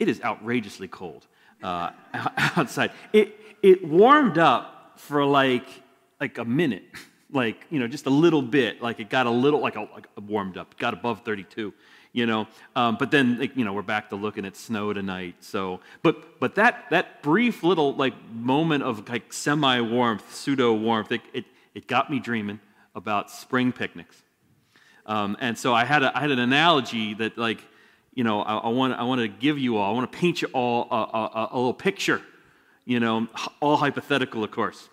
it is outrageously cold uh, outside. It, it warmed up for like, like a minute, like, you know, just a little bit. Like it got a little, like, a, like warmed up, got above 32 you know um, but then like, you know we're back to looking at snow tonight so but but that that brief little like moment of like semi warmth pseudo warmth it, it, it got me dreaming about spring picnics um, and so I had, a, I had an analogy that, like, you know, I, I, want, I want to give you all, I want to paint you all a, a, a little picture, you know, all hypothetical, of course.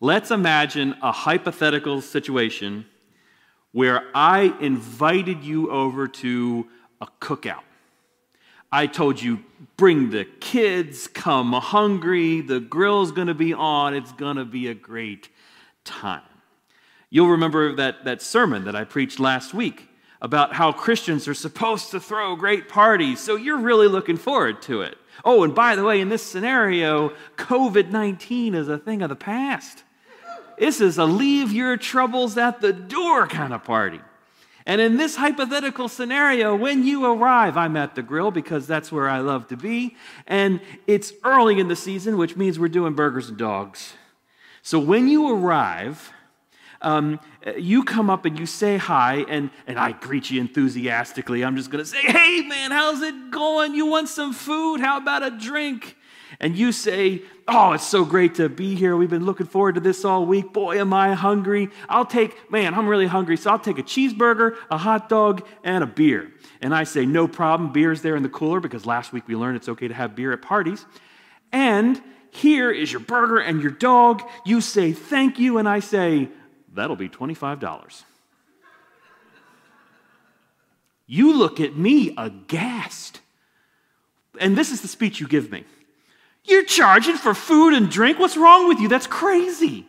Let's imagine a hypothetical situation where I invited you over to a cookout. I told you, bring the kids, come hungry, the grill's gonna be on, it's gonna be a great time. You'll remember that, that sermon that I preached last week about how Christians are supposed to throw great parties, so you're really looking forward to it. Oh, and by the way, in this scenario, COVID 19 is a thing of the past. This is a leave your troubles at the door kind of party. And in this hypothetical scenario, when you arrive, I'm at the grill because that's where I love to be. And it's early in the season, which means we're doing burgers and dogs. So when you arrive, um, you come up and you say hi, and, and I greet you enthusiastically. I'm just going to say, hey, man, how's it going? You want some food? How about a drink? And you say, oh, it's so great to be here. We've been looking forward to this all week. Boy, am I hungry. I'll take, man, I'm really hungry, so I'll take a cheeseburger, a hot dog, and a beer. And I say, no problem. Beer's there in the cooler because last week we learned it's okay to have beer at parties. And here is your burger and your dog. You say, thank you. And I say, That'll be $25. You look at me aghast. And this is the speech you give me. You're charging for food and drink? What's wrong with you? That's crazy.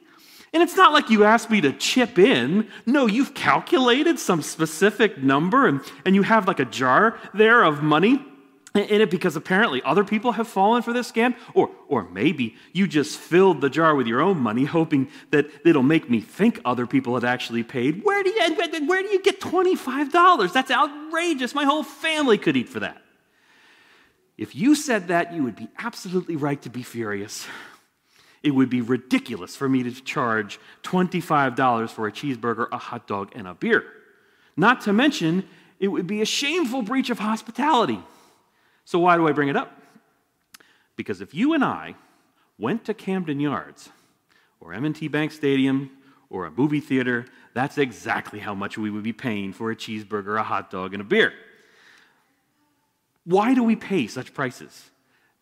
And it's not like you asked me to chip in. No, you've calculated some specific number and, and you have like a jar there of money in it because apparently other people have fallen for this scam? Or, or maybe you just filled the jar with your own money, hoping that it'll make me think other people had actually paid. Where do you, where do you get $25? That's outrageous. My whole family could eat for that. If you said that, you would be absolutely right to be furious. It would be ridiculous for me to charge $25 for a cheeseburger, a hot dog, and a beer. Not to mention, it would be a shameful breach of hospitality. So, why do I bring it up? Because if you and I went to Camden Yards or M&T Bank Stadium or a movie theater, that's exactly how much we would be paying for a cheeseburger, a hot dog, and a beer. Why do we pay such prices?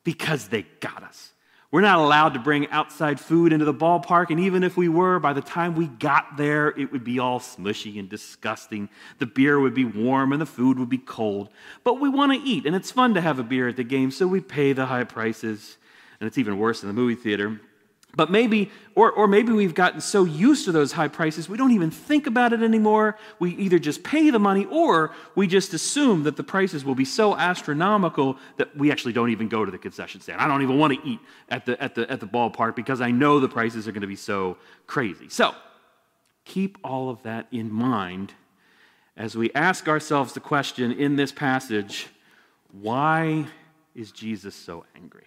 Because they got us. We're not allowed to bring outside food into the ballpark, and even if we were, by the time we got there, it would be all smushy and disgusting. The beer would be warm and the food would be cold. But we want to eat, and it's fun to have a beer at the game, so we pay the high prices. And it's even worse in the movie theater. But maybe, or, or maybe we've gotten so used to those high prices, we don't even think about it anymore. We either just pay the money or we just assume that the prices will be so astronomical that we actually don't even go to the concession stand. I don't even want to eat at the, at the, at the ballpark because I know the prices are going to be so crazy. So keep all of that in mind as we ask ourselves the question in this passage why is Jesus so angry?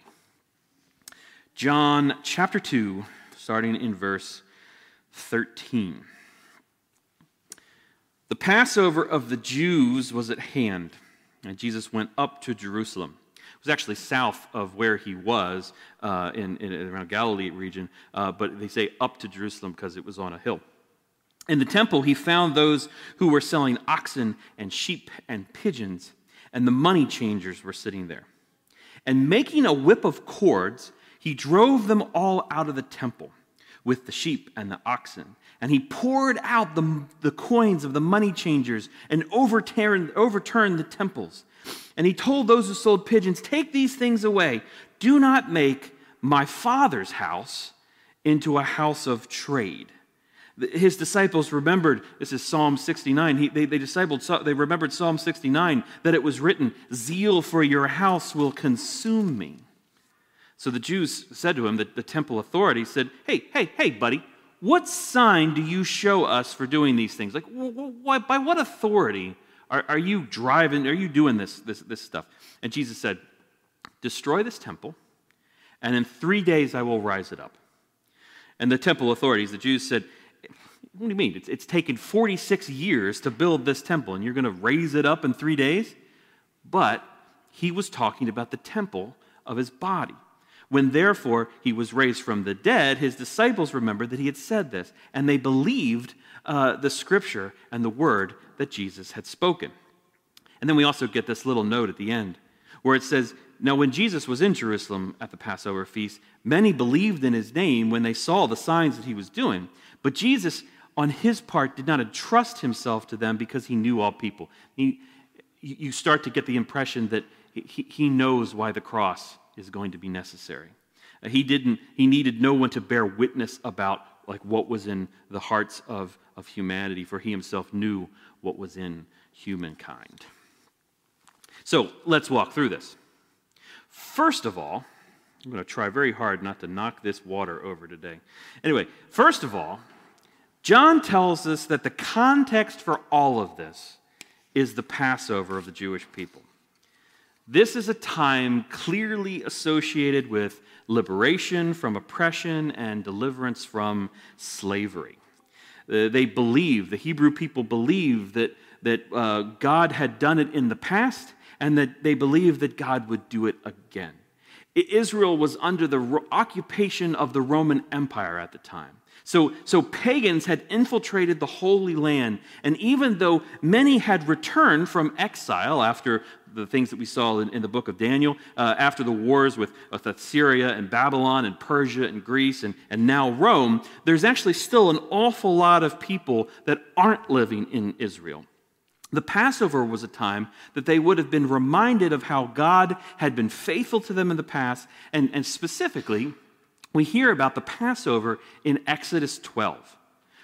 John chapter 2, starting in verse 13. The Passover of the Jews was at hand, and Jesus went up to Jerusalem. It was actually south of where he was uh, in, in, around Galilee region, uh, but they say up to Jerusalem because it was on a hill. In the temple, he found those who were selling oxen and sheep and pigeons, and the money changers were sitting there. And making a whip of cords, he drove them all out of the temple with the sheep and the oxen. And he poured out the, the coins of the money changers and overturned, overturned the temples. And he told those who sold pigeons, Take these things away. Do not make my father's house into a house of trade. His disciples remembered, this is Psalm 69, he, they, they, discipled, they remembered Psalm 69, that it was written, Zeal for your house will consume me. So the Jews said to him, the, the temple authorities said, Hey, hey, hey, buddy, what sign do you show us for doing these things? Like, by what authority are, are you driving, are you doing this, this, this stuff? And Jesus said, Destroy this temple, and in three days I will rise it up. And the temple authorities, the Jews, said, What do you mean? It's, it's taken 46 years to build this temple, and you're going to raise it up in three days? But he was talking about the temple of his body. When therefore he was raised from the dead, his disciples remembered that he had said this, and they believed uh, the scripture and the word that Jesus had spoken. And then we also get this little note at the end where it says, Now, when Jesus was in Jerusalem at the Passover feast, many believed in his name when they saw the signs that he was doing. But Jesus, on his part, did not entrust himself to them because he knew all people. He, you start to get the impression that he, he knows why the cross is going to be necessary. Uh, he didn't, he needed no one to bear witness about like what was in the hearts of, of humanity, for he himself knew what was in humankind. So let's walk through this. First of all, I'm going to try very hard not to knock this water over today. Anyway, first of all, John tells us that the context for all of this is the Passover of the Jewish people. This is a time clearly associated with liberation from oppression and deliverance from slavery. Uh, they believe, the Hebrew people believe that, that uh, God had done it in the past and that they believed that God would do it again. Israel was under the occupation of the Roman Empire at the time. So, so pagans had infiltrated the Holy Land, and even though many had returned from exile after the things that we saw in, in the book of Daniel, uh, after the wars with, with Assyria and Babylon and Persia and Greece and, and now Rome, there's actually still an awful lot of people that aren't living in Israel. The Passover was a time that they would have been reminded of how God had been faithful to them in the past, and, and specifically, we hear about the Passover in Exodus 12,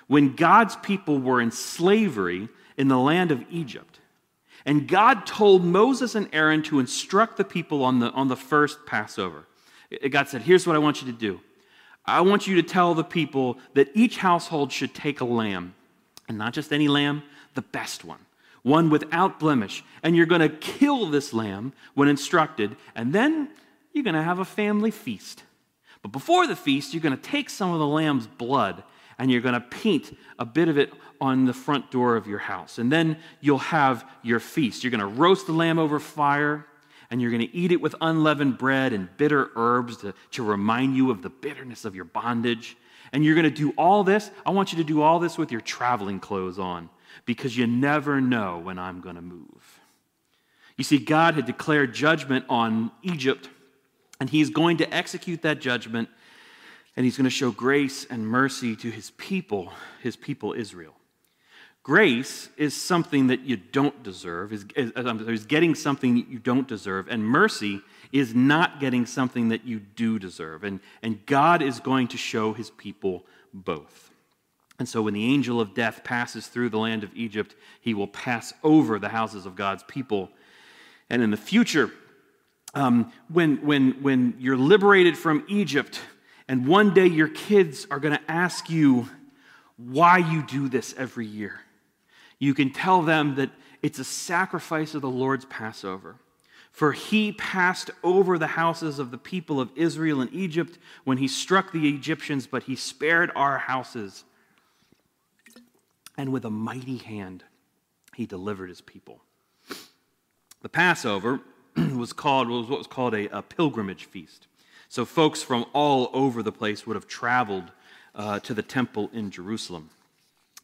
when God's people were in slavery in the land of Egypt. And God told Moses and Aaron to instruct the people on the, on the first Passover. God said, Here's what I want you to do I want you to tell the people that each household should take a lamb, and not just any lamb, the best one, one without blemish. And you're going to kill this lamb when instructed, and then you're going to have a family feast. But before the feast, you're going to take some of the lamb's blood and you're going to paint a bit of it on the front door of your house. And then you'll have your feast. You're going to roast the lamb over fire and you're going to eat it with unleavened bread and bitter herbs to, to remind you of the bitterness of your bondage. And you're going to do all this. I want you to do all this with your traveling clothes on because you never know when I'm going to move. You see, God had declared judgment on Egypt and he's going to execute that judgment, and he's going to show grace and mercy to his people, his people Israel. Grace is something that you don't deserve, is, is, is getting something that you don't deserve, and mercy is not getting something that you do deserve. And, and God is going to show his people both. And so when the angel of death passes through the land of Egypt, he will pass over the houses of God's people. And in the future, um, when, when, when you're liberated from Egypt, and one day your kids are going to ask you why you do this every year, you can tell them that it's a sacrifice of the Lord's Passover. For he passed over the houses of the people of Israel in Egypt when he struck the Egyptians, but he spared our houses. And with a mighty hand, he delivered his people. The Passover was called was what was called a, a, pilgrimage feast. So folks from all over the place would have traveled uh, to the temple in Jerusalem.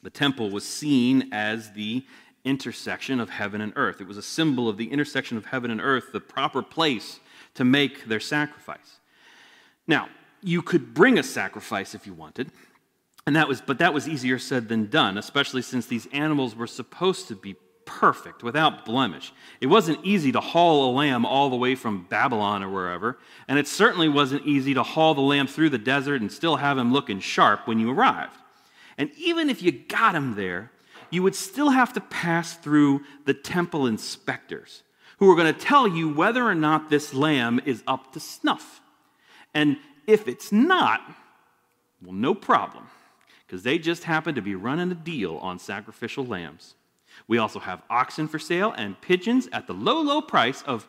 The temple was seen as the intersection of heaven and earth. It was a symbol of the intersection of heaven and earth, the proper place to make their sacrifice. Now, you could bring a sacrifice if you wanted, and that was, but that was easier said than done, especially since these animals were supposed to be perfect, without blemish. It wasn't easy to haul a lamb all the way from Babylon or wherever, and it certainly wasn't easy to haul the lamb through the desert and still have him looking sharp when you arrived. And even if you got him there, you would still have to pass through the temple inspectors who are going to tell you whether or not this lamb is up to snuff. And if it's not, well, no problem, because they just happen to be running a deal on sacrificial lambs. We also have oxen for sale and pigeons at the low, low price of,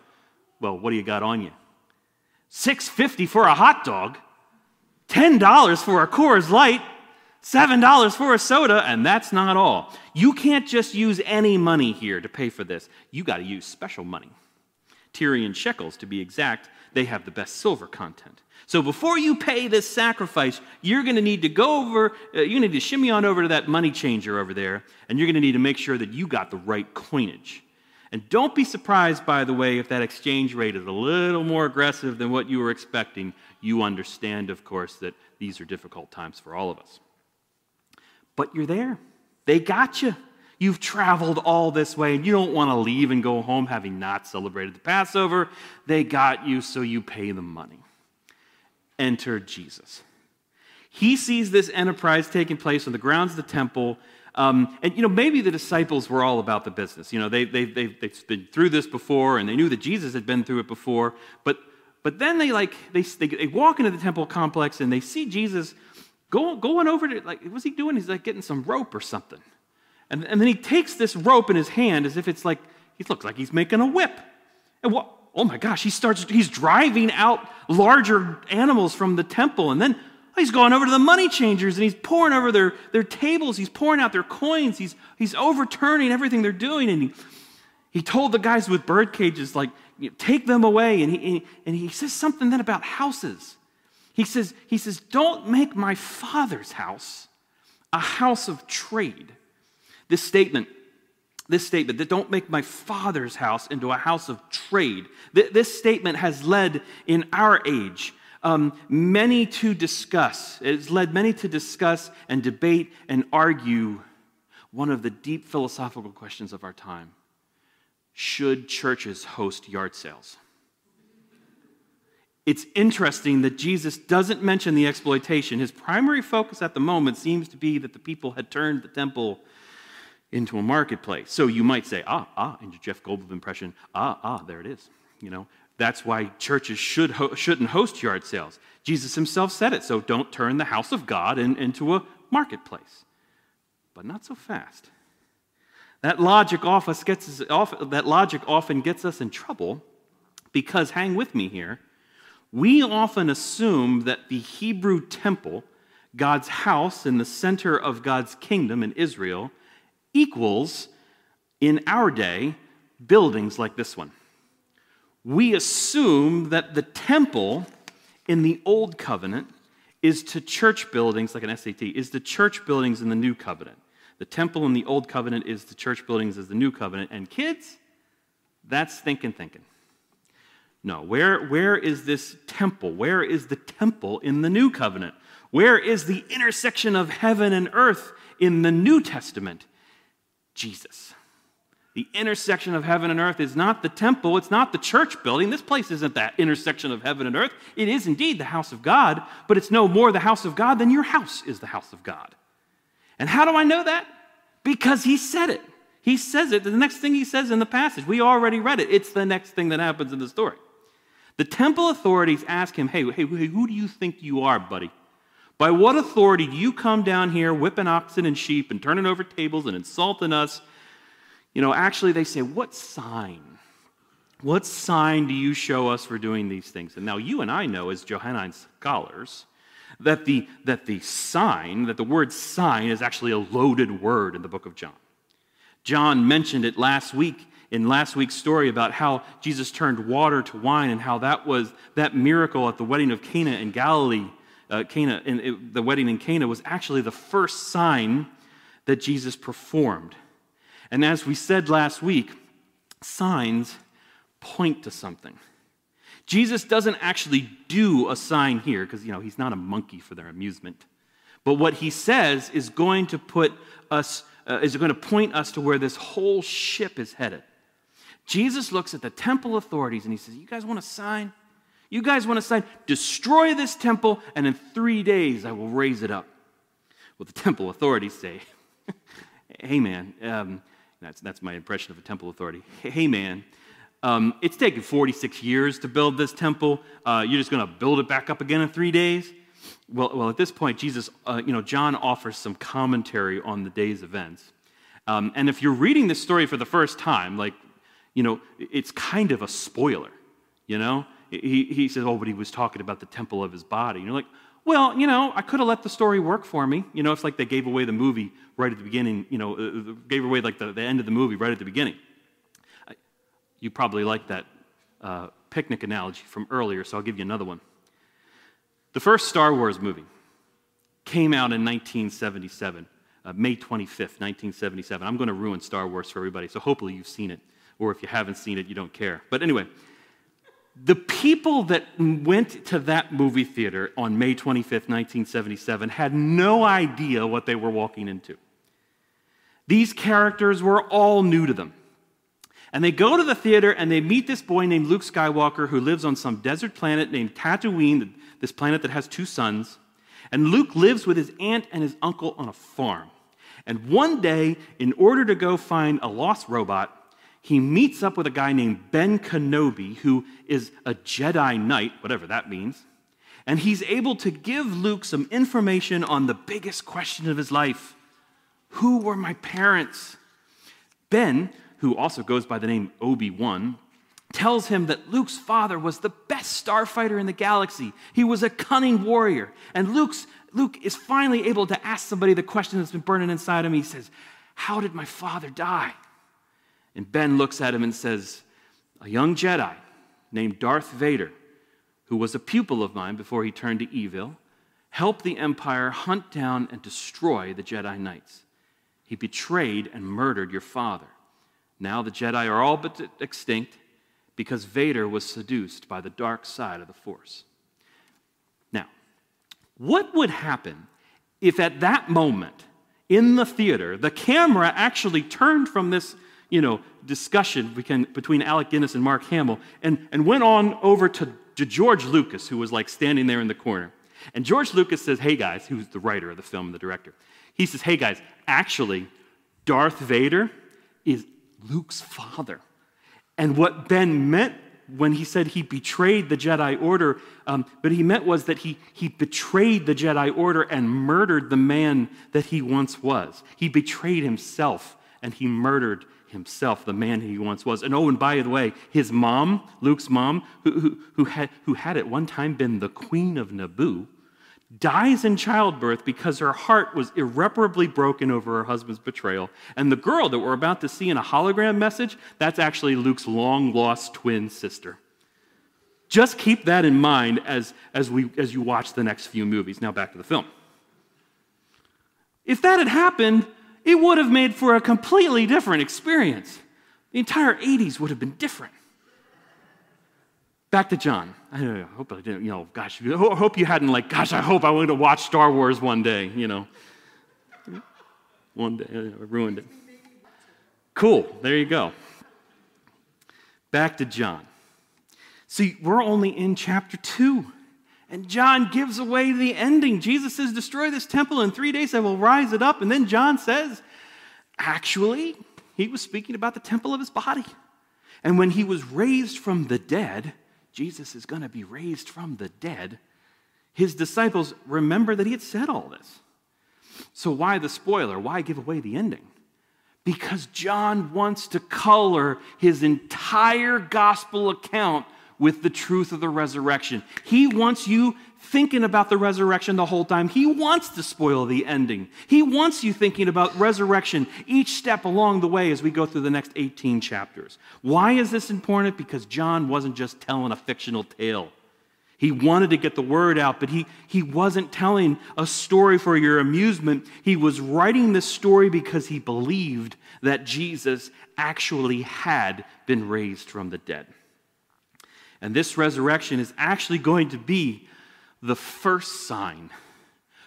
well, what do you got on you? 650 for a hot dog, $10 for a Coors Light, $7 for a soda, and that's not all. You can't just use any money here to pay for this. You got to use special money. Tyrian shekels, to be exact, they have the best silver content. So before you pay this sacrifice, you're going to need to go over, uh, you need to shimmy on over to that money changer over there, and you're going to need to make sure that you got the right coinage. And don't be surprised, by the way, if that exchange rate is a little more aggressive than what you were expecting. You understand, of course, that these are difficult times for all of us. But you're there. They got you. You've traveled all this way and you don't want to leave and go home having not celebrated the Passover. They got you, so you pay them money. Enter Jesus. He sees this enterprise taking place on the grounds of the temple. Um, and, you know, maybe the disciples were all about the business. You know, they, they, they, they've been through this before and they knew that Jesus had been through it before. But, but then they, like, they, they, they walk into the temple complex and they see Jesus go, going over to, like, what's he doing? He's like getting some rope or something. And, and then he takes this rope in his hand as if it's like, he looks like he's making a whip. And what? Oh my gosh, he starts, he's driving out larger animals from the temple. And then he's going over to the money changers and he's pouring over their, their tables. He's pouring out their coins. He's, he's overturning everything they're doing. And he, he told the guys with bird cages, like, take them away. And he, and he says something then about houses. He says, he says, don't make my father's house a house of trade. This statement, this statement, that don't make my father's house into a house of trade. This statement has led in our age um, many to discuss. It's led many to discuss and debate and argue one of the deep philosophical questions of our time Should churches host yard sales? It's interesting that Jesus doesn't mention the exploitation. His primary focus at the moment seems to be that the people had turned the temple into a marketplace. So you might say, ah, ah, in your Jeff Goldblum impression, ah, ah, there it is. You know, that's why churches should ho- shouldn't host yard sales. Jesus himself said it. So don't turn the house of God in, into a marketplace. But not so fast. That logic, us, that logic often gets us in trouble because, hang with me here, we often assume that the Hebrew temple, God's house in the center of God's kingdom in Israel, equals, in our day, buildings like this one. We assume that the temple in the Old Covenant is to church buildings, like an SAT, is to church buildings in the New Covenant. The temple in the Old Covenant is to church buildings as the New Covenant. And kids, that's thinking, thinking. No, where, where is this temple? Where is the temple in the New Covenant? Where is the intersection of heaven and earth in the New Testament? Jesus. The intersection of heaven and earth is not the temple, it's not the church building. This place isn't that intersection of heaven and earth. It is indeed the house of God, but it's no more the house of God than your house is the house of God. And how do I know that? Because he said it. He says it. The next thing he says in the passage, we already read it. It's the next thing that happens in the story. The temple authorities ask him, hey, hey, who do you think you are, buddy? By what authority do you come down here whipping oxen and sheep and turning over tables and insulting us? You know, actually, they say, What sign? What sign do you show us for doing these things? And now you and I know, as Johannine scholars, that the, that the sign, that the word sign is actually a loaded word in the book of John. John mentioned it last week in last week's story about how Jesus turned water to wine and how that was that miracle at the wedding of Cana in Galilee uh, Cana, in, it, the wedding in Cana was actually the first sign that Jesus performed. And as we said last week, signs point to something. Jesus doesn't actually do a sign here because you know he's not a monkey for their amusement. But what he says is going to put us uh, is going to point us to where this whole ship is headed. Jesus looks at the temple authorities and he says, "You guys want a sign? You guys want to sign, destroy this temple, and in three days I will raise it up. Well, the temple authorities say, hey, man, um, that's, that's my impression of a temple authority. Hey, man, um, it's taken 46 years to build this temple. Uh, you're just going to build it back up again in three days? Well, well at this point, Jesus, uh, you know, John offers some commentary on the day's events. Um, and if you're reading this story for the first time, like, you know, it's kind of a spoiler, you know? He, he says, oh, but he was talking about the temple of his body. And you're like, well, you know, I could have let the story work for me. You know, it's like they gave away the movie right at the beginning, you know, uh, gave away like the, the end of the movie right at the beginning. You probably like that uh, picnic analogy from earlier, so I'll give you another one. The first Star Wars movie came out in 1977, uh, May 25th, 1977. I'm going to ruin Star Wars for everybody, so hopefully you've seen it. Or if you haven't seen it, you don't care. But anyway, the people that went to that movie theater on May 25th, 1977, had no idea what they were walking into. These characters were all new to them. And they go to the theater and they meet this boy named Luke Skywalker who lives on some desert planet named Tatooine, this planet that has two suns. And Luke lives with his aunt and his uncle on a farm. And one day, in order to go find a lost robot, he meets up with a guy named Ben Kenobi, who is a Jedi Knight, whatever that means. And he's able to give Luke some information on the biggest question of his life Who were my parents? Ben, who also goes by the name Obi Wan, tells him that Luke's father was the best starfighter in the galaxy. He was a cunning warrior. And Luke's, Luke is finally able to ask somebody the question that's been burning inside him. He says, How did my father die? And Ben looks at him and says, A young Jedi named Darth Vader, who was a pupil of mine before he turned to evil, helped the Empire hunt down and destroy the Jedi Knights. He betrayed and murdered your father. Now the Jedi are all but extinct because Vader was seduced by the dark side of the Force. Now, what would happen if at that moment in the theater the camera actually turned from this you know, discussion between, Alec Guinness and Mark Hamill and, and went on over to, to George Lucas, who was like standing there in the corner. And George Lucas says, Hey guys, who's the writer of the film and the director, he says, Hey guys, actually, Darth Vader is Luke's father. And what Ben meant when he said he betrayed the Jedi Order, um, but he meant was that he, he betrayed the Jedi Order and murdered the man that he once was. He betrayed himself and he murdered himself, the man he once was. And oh, and by the way, his mom, Luke's mom, who, who, who, had, who had at one time been the queen of Naboo, dies in childbirth because her heart was irreparably broken over her husband's betrayal. And the girl that we're about to see in a hologram message, that's actually Luke's long lost twin sister. Just keep that in mind as, as, we, as you watch the next few movies. Now, back to the film. If that had happened, it would have made for a completely different experience. The entire 80s would have been different. Back to John. I uh, hope I didn't, you know, gosh, I hope you hadn't, like, gosh, I hope I want to watch Star Wars one day, you know. One day, I ruined it. Cool, there you go. Back to John. See, we're only in chapter 2. And John gives away the ending. Jesus says, Destroy this temple in three days, I will rise it up. And then John says, Actually, he was speaking about the temple of his body. And when he was raised from the dead, Jesus is going to be raised from the dead. His disciples remember that he had said all this. So, why the spoiler? Why give away the ending? Because John wants to color his entire gospel account with the truth of the resurrection. He wants you thinking about the resurrection the whole time. He wants to spoil the ending. He wants you thinking about resurrection each step along the way as we go through the next 18 chapters. Why is this important? Because John wasn't just telling a fictional tale. He wanted to get the word out, but he, he wasn't telling a story for your amusement. He was writing this story because he believed that Jesus actually had been raised from the dead. And this resurrection is actually going to be the first sign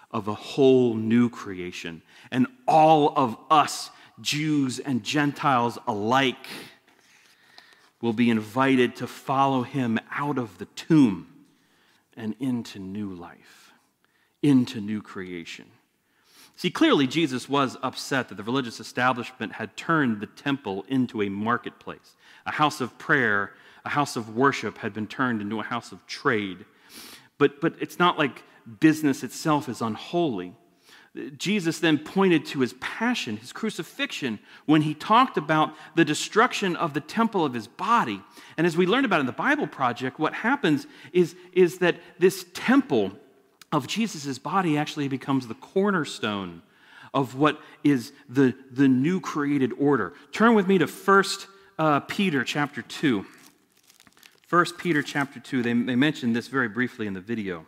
of a whole new creation. And all of us, Jews and Gentiles alike, will be invited to follow him out of the tomb and into new life, into new creation. See, clearly, Jesus was upset that the religious establishment had turned the temple into a marketplace, a house of prayer a house of worship had been turned into a house of trade. But, but it's not like business itself is unholy. Jesus then pointed to his passion, his crucifixion, when he talked about the destruction of the temple of his body. And as we learned about in the Bible Project, what happens is, is that this temple of Jesus' body actually becomes the cornerstone of what is the, the new created order. Turn with me to 1 uh, Peter chapter 2. 1 Peter chapter 2. They, they mentioned this very briefly in the video.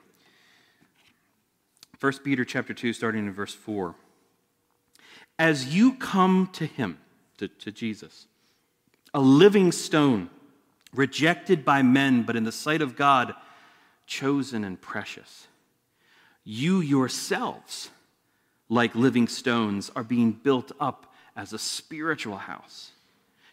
1 Peter chapter 2, starting in verse 4. As you come to him, to, to Jesus, a living stone, rejected by men, but in the sight of God, chosen and precious, you yourselves, like living stones, are being built up as a spiritual house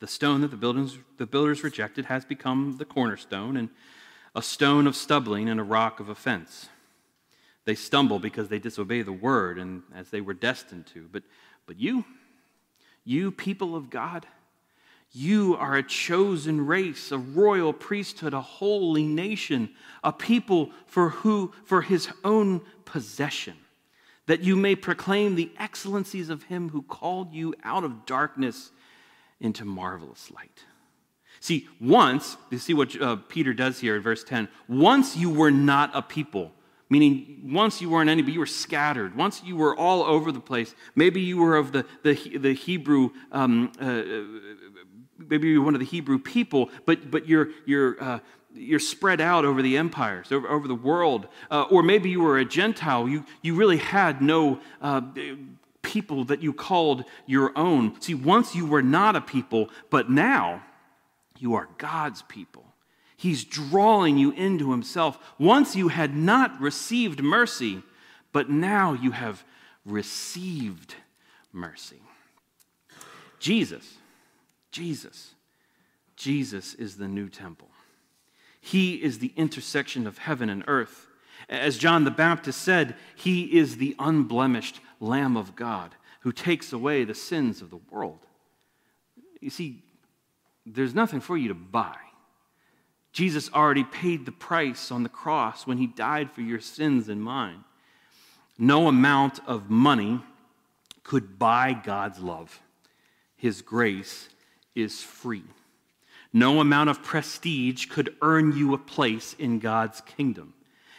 the stone that the builders, the builders rejected has become the cornerstone, and a stone of stumbling and a rock of offense. They stumble because they disobey the word and as they were destined to. But, but you, you people of God, you are a chosen race, a royal priesthood, a holy nation, a people for who for his own possession, that you may proclaim the excellencies of him who called you out of darkness into marvelous light. See, once, you see what uh, Peter does here in verse 10 once you were not a people meaning once you weren't any, but you were scattered. Once you were all over the place. Maybe you were of the, the, the Hebrew, um, uh, maybe you were one of the Hebrew people, but, but you're, you're, uh, you're spread out over the empires, over, over the world. Uh, or maybe you were a Gentile. You, you really had no uh, people that you called your own. See, once you were not a people, but now you are God's people. He's drawing you into himself. Once you had not received mercy, but now you have received mercy. Jesus, Jesus, Jesus is the new temple. He is the intersection of heaven and earth. As John the Baptist said, He is the unblemished Lamb of God who takes away the sins of the world. You see, there's nothing for you to buy. Jesus already paid the price on the cross when he died for your sins and mine. No amount of money could buy God's love. His grace is free. No amount of prestige could earn you a place in God's kingdom.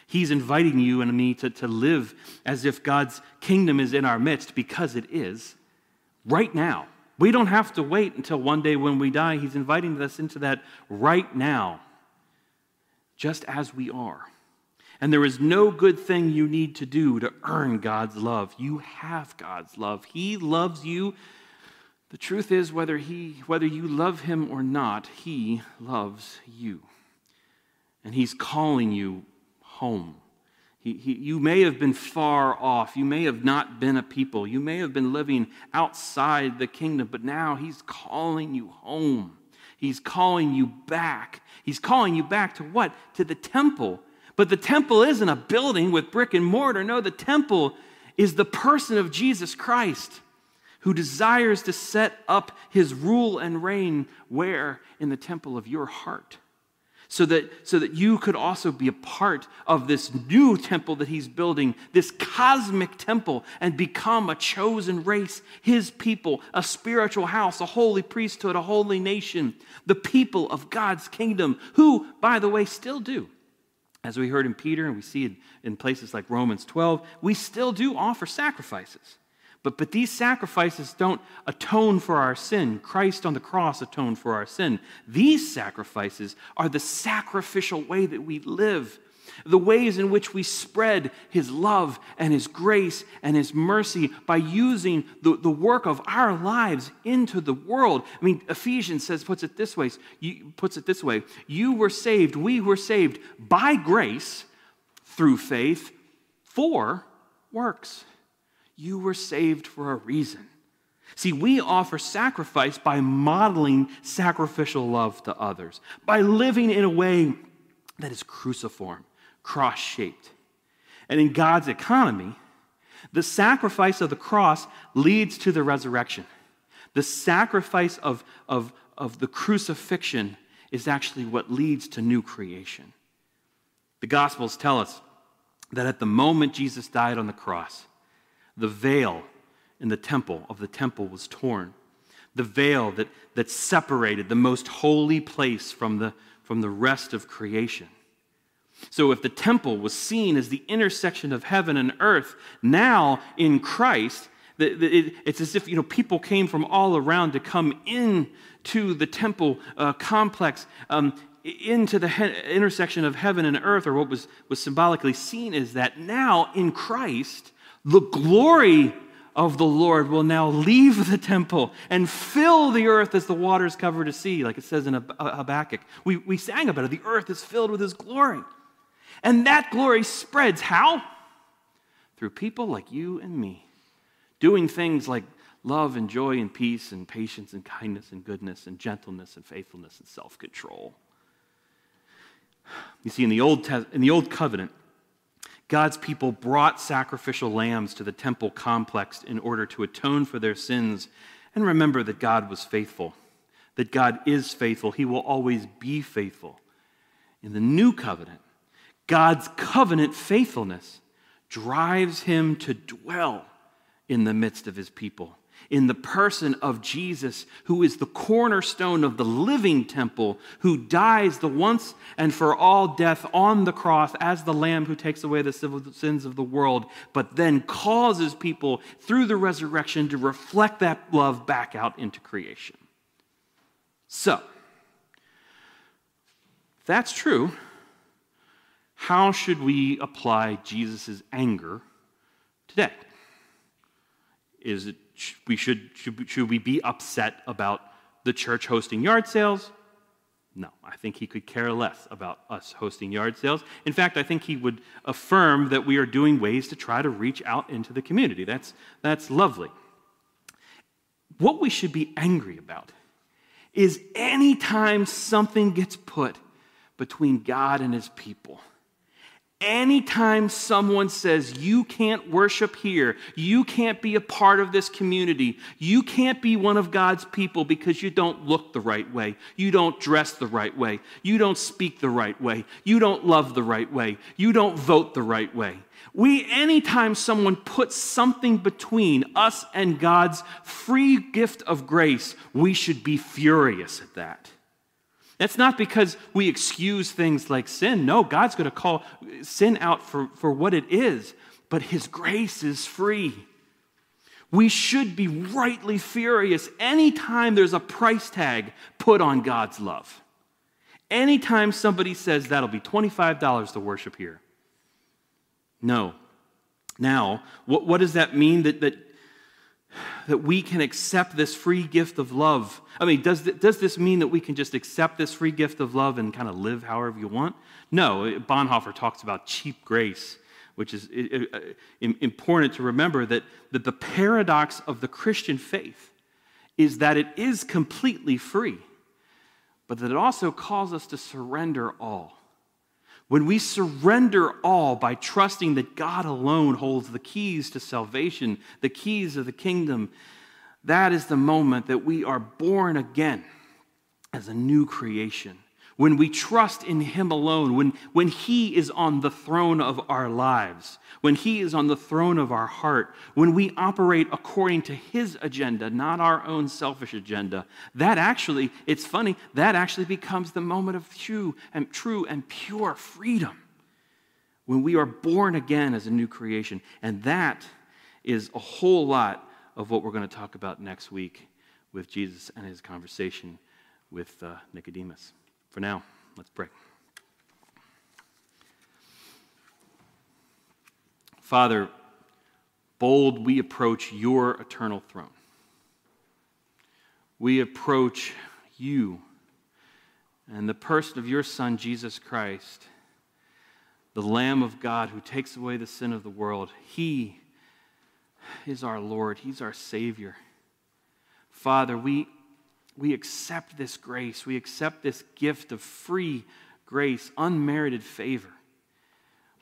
He's inviting you and me to, to live as if God's kingdom is in our midst because it is right now. We don't have to wait until one day when we die. He's inviting us into that right now just as we are. And there is no good thing you need to do to earn God's love. You have God's love. He loves you. The truth is whether he whether you love him or not, he loves you. And he's calling you home. He, he, you may have been far off. You may have not been a people. You may have been living outside the kingdom, but now he's calling you home. He's calling you back. He's calling you back to what? To the temple. But the temple isn't a building with brick and mortar. No, the temple is the person of Jesus Christ who desires to set up his rule and reign where? In the temple of your heart so that, so that you could also be a part of this new temple that he's building, this cosmic temple, and become a chosen race, his people, a spiritual house, a holy priesthood, a holy nation, the people of God's kingdom, who, by the way, still do. As we heard in Peter, and we see it in places like Romans 12, we still do offer sacrifices. But, but these sacrifices don't atone for our sin. Christ on the cross atoned for our sin. These sacrifices are the sacrificial way that we live, the ways in which we spread His love and His grace and His mercy by using the, the work of our lives into the world. I mean, Ephesians says, puts it this way, you, puts it this way, you were saved, we were saved by grace through faith for works You were saved for a reason. See, we offer sacrifice by modeling sacrificial love to others, by living in a way that is cruciform, cross shaped. And in God's economy, the sacrifice of the cross leads to the resurrection. The sacrifice of, of, of the crucifixion is actually what leads to new creation. The Gospels tell us that at the moment Jesus died on the cross, the veil in the temple of the temple was torn. The veil that, that separated the most holy place from the, from the rest of creation. So, if the temple was seen as the intersection of heaven and earth, now in Christ, it's as if you know people came from all around to come in to the temple uh, complex, um, into the he- intersection of heaven and earth, or what was, was symbolically seen is that now in Christ, the glory of the Lord will now leave the temple and fill the earth as the waters cover the sea, like it says in uh, Habakkuk. We, we sang about it. The earth is filled with his glory. And that glory spreads how? Through people like you and me, doing things like love and joy and peace and patience and kindness and goodness and gentleness and faithfulness and self control. You see, in the, Old in the Old Covenant, God's people brought sacrificial lambs to the temple complex in order to atone for their sins and remember that God was faithful, that God is faithful. He will always be faithful. In the new covenant, God's covenant faithfulness drives him to dwell in the midst of his people in the person of Jesus, who is the cornerstone of the living temple, who dies the once and for all death on the cross as the Lamb who takes away the sins of the world, but then causes people through the resurrection to reflect that love back out into creation. So, if that's true, how should we apply Jesus' anger today? Is it we should, should, should we be upset about the church hosting yard sales? No, I think he could care less about us hosting yard sales. In fact, I think he would affirm that we are doing ways to try to reach out into the community. That's, that's lovely. What we should be angry about is anytime something gets put between God and his people. Anytime someone says, you can't worship here, you can't be a part of this community, you can't be one of God's people because you don't look the right way, you don't dress the right way, you don't speak the right way, you don't love the right way, you don't vote the right way. We, anytime someone puts something between us and God's free gift of grace, we should be furious at that. That's not because we excuse things like sin. No, God's going to call sin out for, for what it is, but His grace is free. We should be rightly furious anytime there's a price tag put on God's love. Anytime somebody says that'll be $25 to worship here. No. Now, what, what does that mean that, that that we can accept this free gift of love. I mean, does, does this mean that we can just accept this free gift of love and kind of live however you want? No, Bonhoeffer talks about cheap grace, which is important to remember that, that the paradox of the Christian faith is that it is completely free, but that it also calls us to surrender all. When we surrender all by trusting that God alone holds the keys to salvation, the keys of the kingdom, that is the moment that we are born again as a new creation when we trust in Him alone, when, when He is on the throne of our lives, when He is on the throne of our heart, when we operate according to His agenda, not our own selfish agenda, that actually, it's funny, that actually becomes the moment of true and true and pure freedom. When we are born again as a new creation. And that is a whole lot of what we're going to talk about next week with Jesus and his conversation with uh, Nicodemus. For now, let's pray. Father, bold we approach your eternal throne. We approach you and the person of your Son, Jesus Christ, the Lamb of God who takes away the sin of the world. He is our Lord, He's our Savior. Father, we, we accept this grace, we accept this gift of free grace, unmerited favor.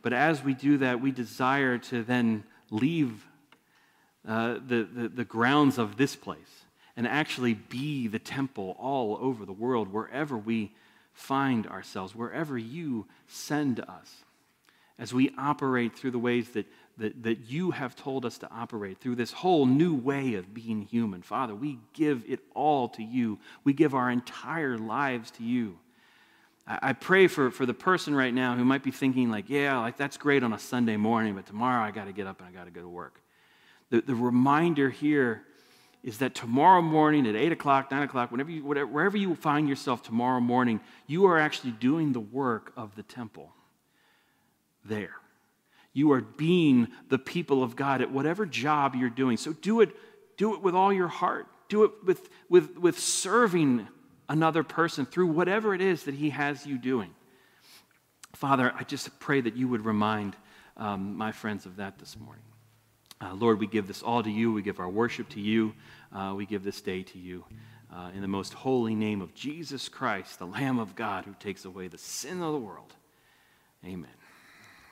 But as we do that, we desire to then leave uh, the, the, the grounds of this place and actually be the temple all over the world, wherever we find ourselves, wherever you send us. As we operate through the ways that, that, that you have told us to operate, through this whole new way of being human, Father, we give it all to you. We give our entire lives to you. I pray for, for the person right now who might be thinking, like, yeah, like that's great on a Sunday morning, but tomorrow I got to get up and I got to go to work. The, the reminder here is that tomorrow morning at 8 o'clock, 9 o'clock, whenever you, whatever, wherever you find yourself tomorrow morning, you are actually doing the work of the temple there. You are being the people of God at whatever job you're doing. So do it, do it with all your heart. Do it with, with, with serving another person through whatever it is that He has you doing. Father, I just pray that you would remind um, my friends of that this morning. Uh, Lord, we give this all to you. We give our worship to you. Uh, we give this day to you. Uh, in the most holy name of Jesus Christ, the Lamb of God who takes away the sin of the world. Amen.